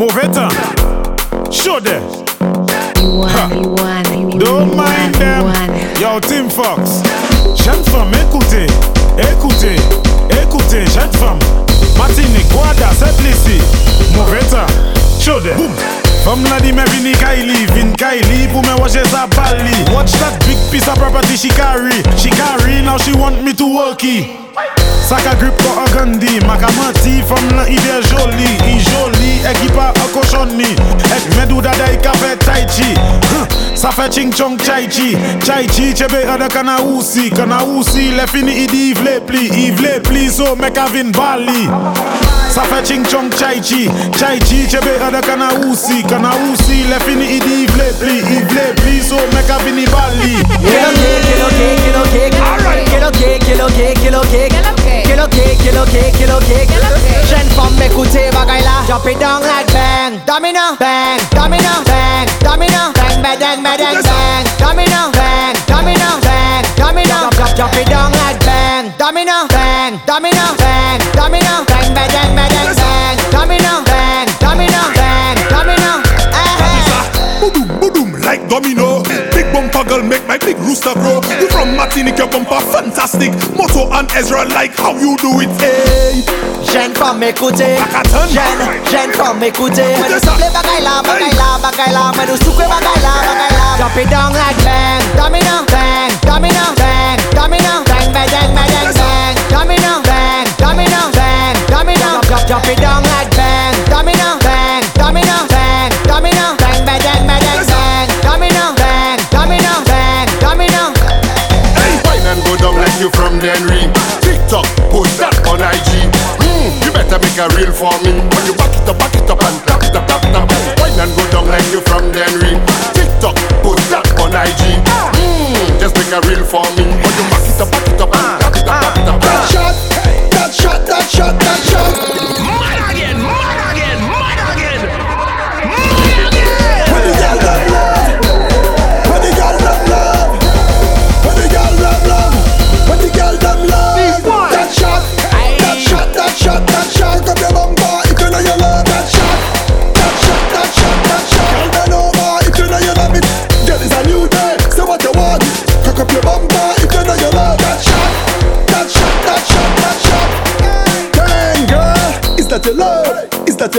Mauvais temps. Show them. You want, you want, you Don't mind them. Yo, Team Fox. Jeune femme, écoutez, écoutez, écoutez, jeune femme. Martinique, Guada, cette ici. Mauvais temps. Show them. Boom. Femme la di me vini Kylie, vin Kylie Pou me watch sa bali Watch that big piece of property she carry She carry, now she want me to work it Saka grip ko a gandhi Maka manti fom lan i de joli I joli ek i pa a koshon ni Ek medou dada i ka fe tai chi Sa fe ching chong chai chi. Chai chi chebe ade kana usi Kana usi le fini i di i vle pli I vle pli so mek avin bali. Sa fe ching chong chai chi Chai chi, chebe a de kana usi Kana usi, le fini i di vle pli I vle pli, so me ka vin bali Kilo cake, kilo cake, kilo cake. Kilo cake, kilo cake, kilo cake. Kilo cake, kilo cake, kilo cake. Jeune femme écoutez bagaille là. Drop it down like bang, domino, bang, domino, bang, domino, bang, bang, bang, bang, bang, bang, domino, bang, domino, bang, domino. Drop, drop, drop it down like bang, domino, bang, domino, bang, domino, rooster grow. You from Martinique, your bumper fantastic. Moto and Ezra like how you do it, hey. Jeune femme écoutez Hackathon. Jeune, jeune femme écoutez Me nous souffle bagaille là, bagaille là, bagaille là Me nous souffle bagaille là, bagaille là Drop it down like bang. Domino, bang, domino, bang. Domino, bang, bang, bang, bang, bang, Domino, bang, domino, bang. Domino, drop it down like bang you from TikTok, post that on IG. Hmm, you better make a reel for me. When you back it up, back it up and tap, tap, tap, tap. Wine and go down like you from Denry. TikTok, post that on IG. Hmm, just make a reel for me. When you back it up, back it up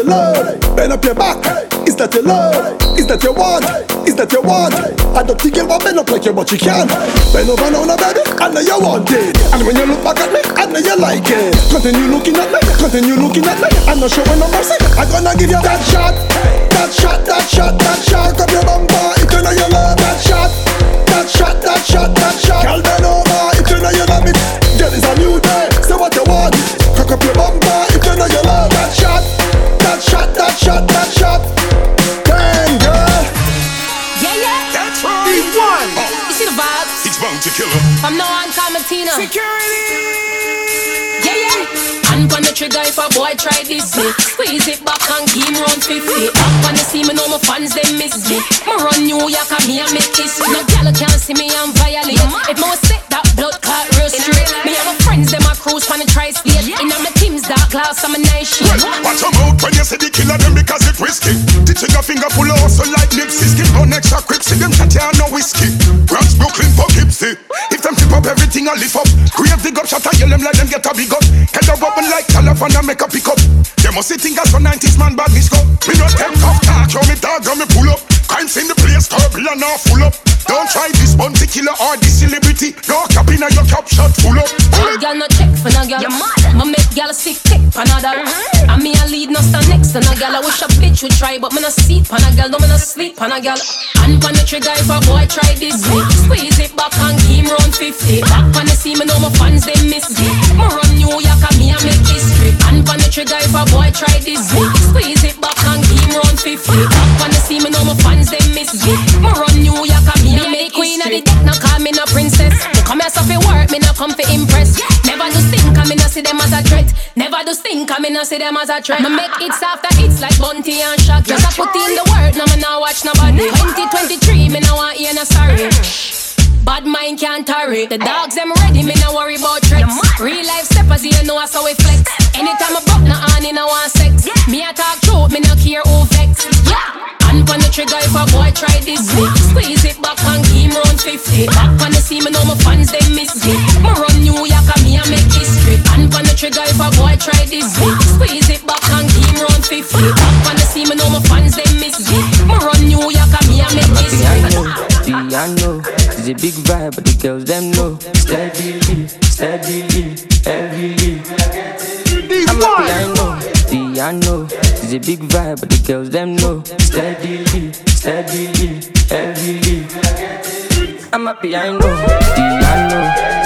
your love? Bend up your back. Is that your love? Is that your want? Is that your want? I don't think you'll bend up like you, but you can. Bend over now, now, baby. I know you want it. And when you look back at me, I know you like it. Continue looking at me. Continue looking at me. I'm not showing no mercy. I'm gonna give you that shot. That shot, that shot, that shot. Grab your bumper if you know you love that shot. That shot, that shot, that shot. Girl, bend over if you know you love it. Girl, it's a new day. Say what you want. Cock up your bumper That shot, that shot, that shot. Dang, girl. Yeah, yeah. That's right. D1. You see the vibes? He's bound to kill him. From now on, call me Tina. Security. Yeah, yeah. Hand on the trigger if a boy try this me. Squeeze it back and keep round 50. Up on the scene, me know my fans they miss me. Me run New York and me and make this. No gal can't see me and violate. If me was sick, that blood clot real straight. Me have my friends, them a cruise on the tri-state. In my team's dark glass, I'm a night shit. Watch your mouth when you say the killer them because it risky. The trigger finger full of hustle like Nipsey. Skin on extra crips, see them chat here no whiskey. Bronx, Brooklyn, Poughkeepsie. If them tip up everything I lift up. Grave dig up, shot I yell them like them get a big up. Head up open like California make a pick up. They must see think as a 90s man bad go. Me no take off talk, show me dog and me pull up. Crime in the place, turbulent now full up. Don't try this bounty killer or this celebrity. No cap in a your cap shot full up. No girl no check for no girl. Me make girl sick kick for another. And me a lead no stand next to no girl. I wish a bitch would try, but me no see on a girl. No me no sleep on a girl. And on the trigger if a boy try this me. Squeeze it back and keep round 50. Back on the scene, me know my fans they miss me. Me run New York and me a make history. And on the trigger if a boy try this me. Squeeze it back and keep round 50. Back on the scene, me know my fans they miss me. Me run New York and me a make queen of the deck. No threat. Never do stink, I me no see them as a threat. Me make it after it's like Bunty and Shock. Just a put in the work, no me no watch nobody. 2023, me no want hear no sorry. Bad mind can't tarry. The dogs them ready, me no worry about threats. Real life steppers, you know us how we flex. Anytime I buck no on in I want sex. Me I talk truth, me no care who vex. Yeah. Hand on the trigger if a boy try this me. Squeeze it back and keep round 50. Back on the scene, me know my fans they miss me. Me run New York and me I make history. And on the trigger if a boy try this. Squeeze it back and keep round 50. Back on the scene, me know my fans they miss me. Me run New York and me a make history. Piano is a big vibe, but the girls them know. Steadily, steadily, heavily. I'm a piano, piano is a big vibe, but the girls them know. Steadily, steadily, heavily. I'm a piano, piano is a big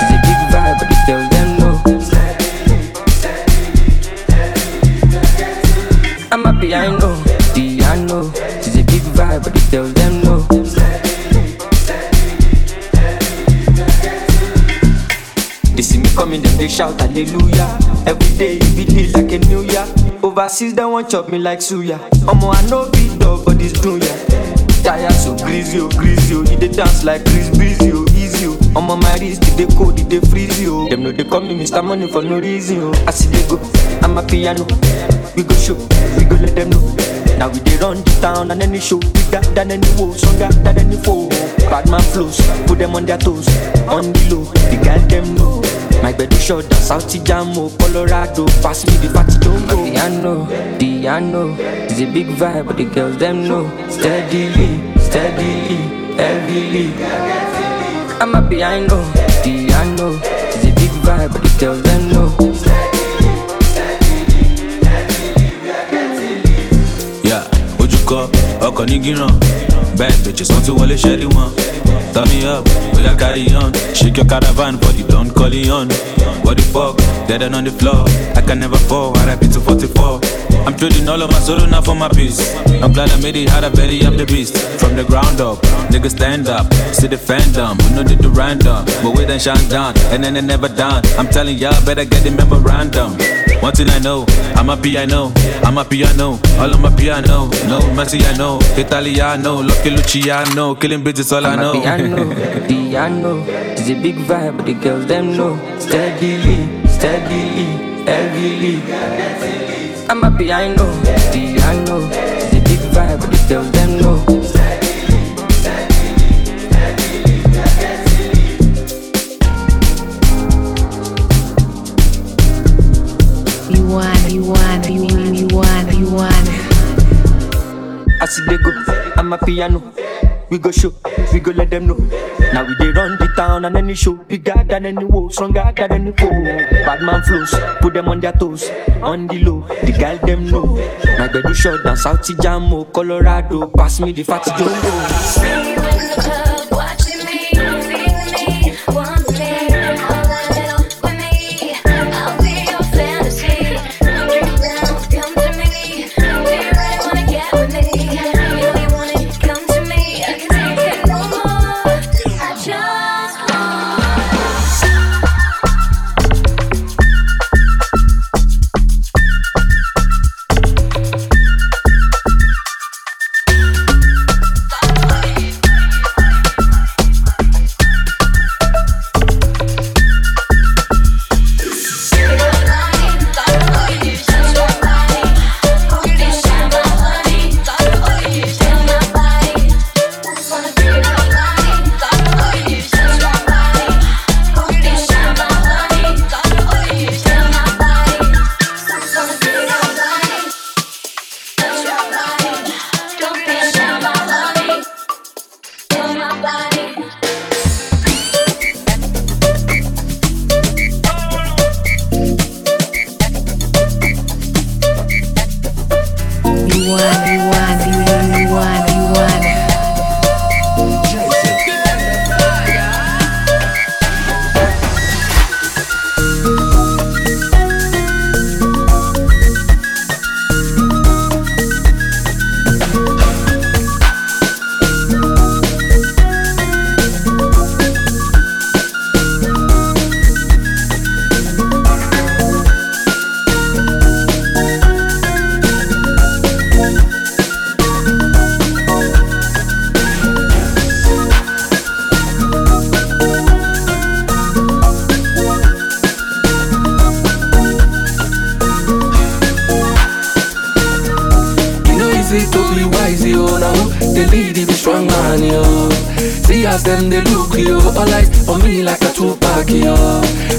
shout hallelujah. Every day it be like a new year. Overseas they want chop me like suya. Omo I know big dog, but this do ya. Tired so greasy, oh greasy, oh. You dey dance like Chris Breezy, oh easy, oh. Omo my wrist, it they cold, it they freeze, oh. Them know they call me Mr. Money for no reason, oh. I see they go, I'm a piano. We go show, we go let them know. Now we dey run the town and any show bigger than any woe, stronger than any foe. Bad man flows, put them on their toes, on the low, the girl them know. My bed is short, that's South Jamo, oh, Colorado. Pass me the fatty don't oh. go. Piano, piano it's a big vibe, but the girls them know. Steadily, steadily, heavily. I'm a piano, piano it's a big vibe, but the girls them know. Yeah, ojúkọ ọkọ̀ ní gíràn bad bitches wọ́n ti wọlé ṣẹ́rí wọn. Turn me up, we are carry on. Shake your caravan, body don't call it on. What the fuck, dead and on the floor. I can never fall, I RIP to 44. I'm trading all of my sorrow now for my peace. I'm glad I made it, had a belly, I'm the beast. From the ground up, niggas stand up, see the fandom. We know they do random, but we then shine down, and then they never done. I'm telling y'all, better get the memorandum. One thing I know, I'm a piano, I'm a piano, all on my piano. No mercy, I know, Italiano, Lucky Luciano, killing bitches, all I I'm know. piano, piano is a big vibe, but the girls them know. Steadily, steadily, heavily. I'm a piano, piano is a big vibe, but the girls them know. They go, I'm a piano. We go show, we go let them know. Now we dey run the town and any show bigger than any woe, stronger than any foe. Bad man flows, put them on their toes, on the low. The girl them know. My bed is short down South Jamo, Colorado. Pass me the fat jumbo. Them they look, yo. All eyes on me like a Tupac, yo.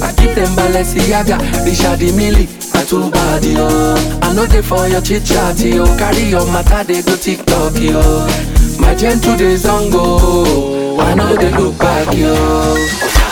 I keep them Balenciaga, Richard Mille, a too bad, yo. I know they for your chit chat, yo. Oh, carry your matter, they go TikTok, yo. My gentle days on go. I know they look back, yo.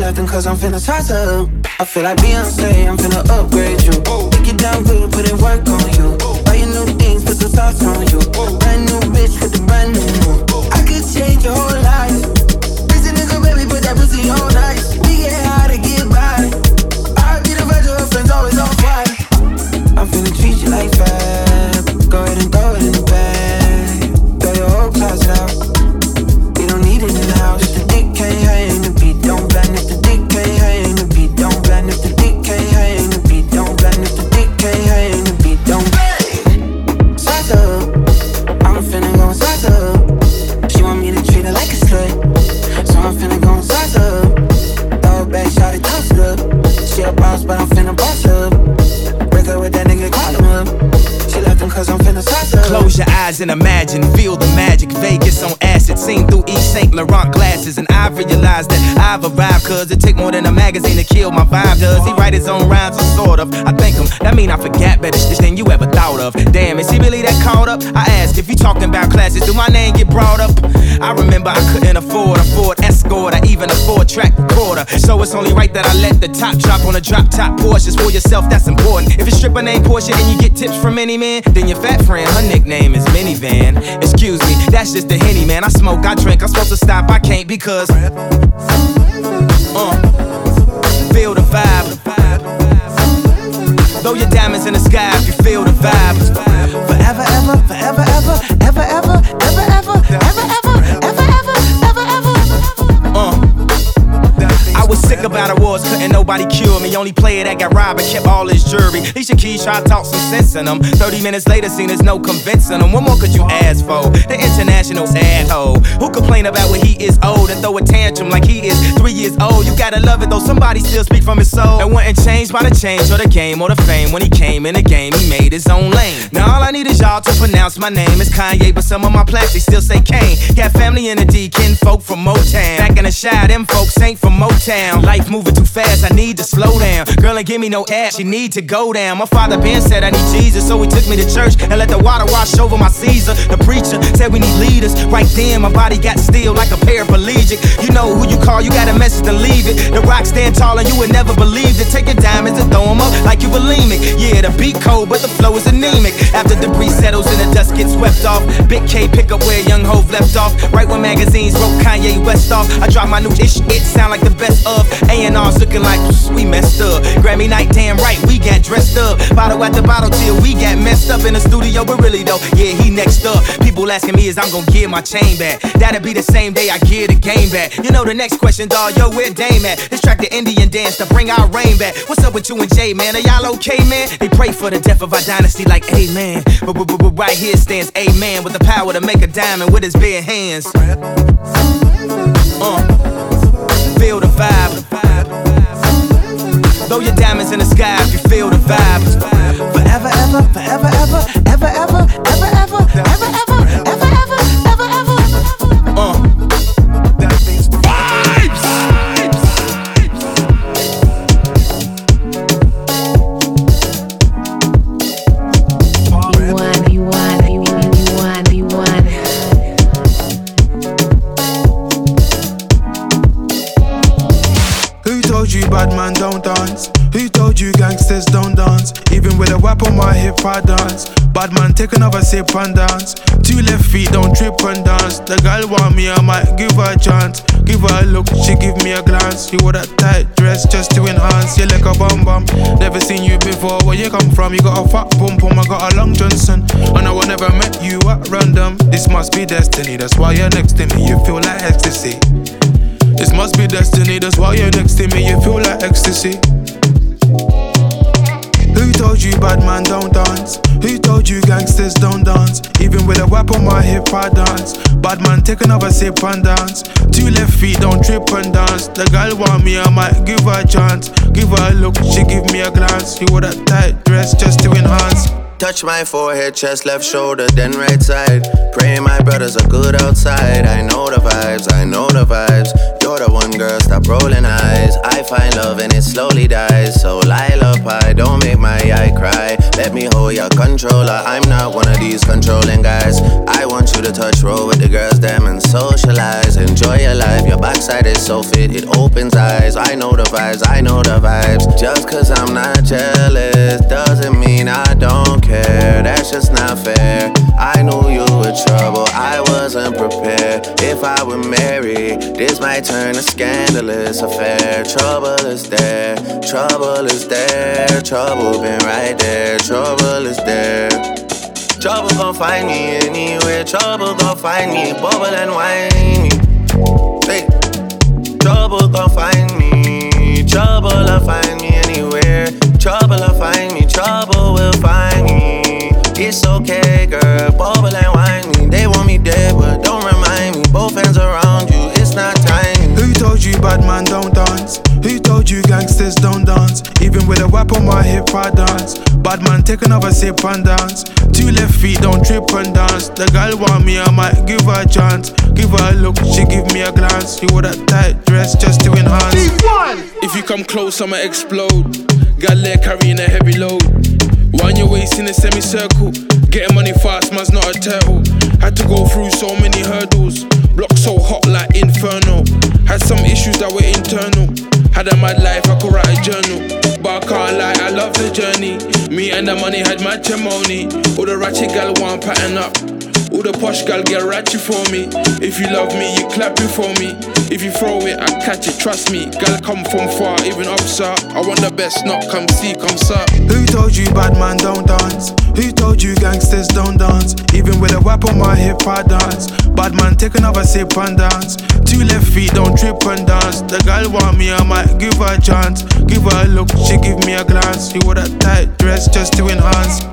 Cause I'm finna toss up. I feel like Beyonce, I'm finna upgrade you. Take it down good, put in work on and imagine, feel the magic. Vegas on acid, seen through Yves Saint Laurent glasses. And I realized that I've arrived, cause it take more than a magazine to kill my vibe. Does he write his own rhymes or sort of? I thank him, that mean I forgot better shit than you ever thought of. Damn, is he really that caught up? I asked if you talking about classes, do my name get brought up? I remember I couldn't afford a Ford Escort or even a four track recorder. So it's only right that I let the top drop on a drop top Porsches for yourself, that's important. If it's stripper name Porsche and you get tips from any man, then your fat friend, her nickname is Minivan. Excuse me, that's just the henny, man. I smoke, I drink, I'm supposed to stop, I can't because. Uh, feel the vibe. Throw your diamonds in the sky if you feel the vibe. Forever, ever, forever, ever, ever, ever, ever, ever, ever, about awards, couldn't nobody cure me. Only player that got robbed and kept all his jewelry. Alicia Keys tried to talk some sense in him. 30 minutes later, seen there's no convincing him. What more could you ask for? The international sad hoe. Who complain about when he is old and throw a tantrum like he is three years old? You gotta love it though, somebody still speak from his soul. And wasn't changed by the change or the game or the fame. When he came in the game, he made his own lane. Now all I need is y'all to pronounce my name. It's Kanye, but some of my plastics still say Kane. Got family in the D, kin folk from Motown. Back in the Chi, them folks ain't from Motown. Life moving too fast, I need to slow down. Girl ain't give me no ass, she need to go down. My father Ben said I need Jesus, so he took me to church and let the water wash over my Caesar. The preacher said we need leaders. Right then, my body got still like a paraplegic. You know who you call, you got a message to leave it. The rock stand tall and you would never believe it. Take your diamonds and throw 'em up like you bulimic. Yeah, the beat cold, but the flow is anemic. After debris settles and the dust gets swept off, Big K pick up where Young Hove left off. Right when magazines wrote Kanye West off, I drop my new ish. It sound like the best of A&R's looking like we messed up. Grammy night, damn right, we got dressed up. Bottle the bottle till we got messed up in the studio, but really though, yeah, he next up. People asking me is I'm gonna get my chain back. That'll be the same day I get the game back. You know the next question, dawg, yo, where Dame at? This track the Indian dance to bring our rain back. What's up with you and Jay, man? Are y'all okay, man? They pray for the death of our dynasty like amen. But, but right here stands amen with the power to make a diamond with his bare hands. Uh, feel the vibe. Throw your diamonds in the sky if you feel the vibe. Forever, ever, forever, ever, ever, ever, another sip and dance. Two left feet, don't trip and dance. The girl want me, I might give her a chance. Give her a look, she give me a glance. You wore that tight dress just to enhance. You like a bum bum. Never seen you before. Where you come from? You got a fat pum pum. I got a long Johnson. And I will never met you at random. This must be destiny. That's why you're next to me. You feel like ecstasy. This must be destiny. That's why you're next to me. You feel like ecstasy. Who told you bad man don't dance? Who told you gangsters don't dance? Even with a whip on my hip, I dance. Bad man, take another sip and dance. Two left feet, don't trip and dance. The girl want me, I might give her a chance. Give her a look, she give me a glance. You wore that tight dress just to enhance. Touch my forehead, chest, left shoulder, then right side. Pray my brothers are good outside. I know the vibes, I know the vibes. You're the one girl, stop rolling eyes. I find love and it slowly dies. So Pie, don't make my eye cry. Let me hold your controller. I'm not one of these controlling guys. I want you to touch roll with the girls, them and socialize. Enjoy your life, your backside is so fit, it opens eyes. I know the vibes, I know the vibes. Just cause I'm not jealous doesn't mean I don't care. That's just not fair. I knew you were trouble, I wasn't prepared. If I were married, this might turn a scandalous affair. Trouble is there, trouble is there, trouble been right there, trouble is there. Trouble gon' find me anywhere, trouble gon' find me, bubble and whiny. Hey, trouble gon' find me, trouble'll find me anywhere, trouble'll find me, trouble will find me. It's okay, girl, bubble and whine me. They want me dead, but don't. Both hands around you, it's not time. Who told you bad man don't dance? Who told you gangsters don't dance? Even with a whip on my hip, I dance. Bad man, take another sip and dance. Two left feet, don't trip and dance. The girl want me, I might give her a chance. Give her a look, she give me a glance. You wore that tight dress just to enhance. If you come close, I'ma explode. Got leg carrying a heavy load. Wind your waist in a semicircle. Getting money fast, man's not a turtle. Had to go through so many hurdles. Block so hot like inferno. Had some issues that were internal. Had a mad life, I could write a journal. But I can't lie, I love the journey. Me and the money had matrimony. All the ratchet gal want pattern up. The posh gal get ratchet for me. If you love me, you clap it for me. If you throw it, I catch it, trust me. Gal come from far, even up, sir. I want the best, not come see, come sir. Who told you bad man don't dance? Who told you gangsters don't dance? Even with a whip on my hip, I dance. Bad man, take another sip and dance. Two left feet, don't trip and dance. The girl want me, I might give her a chance. Give her a look, she give me a glance. You wore that tight dress just to enhance.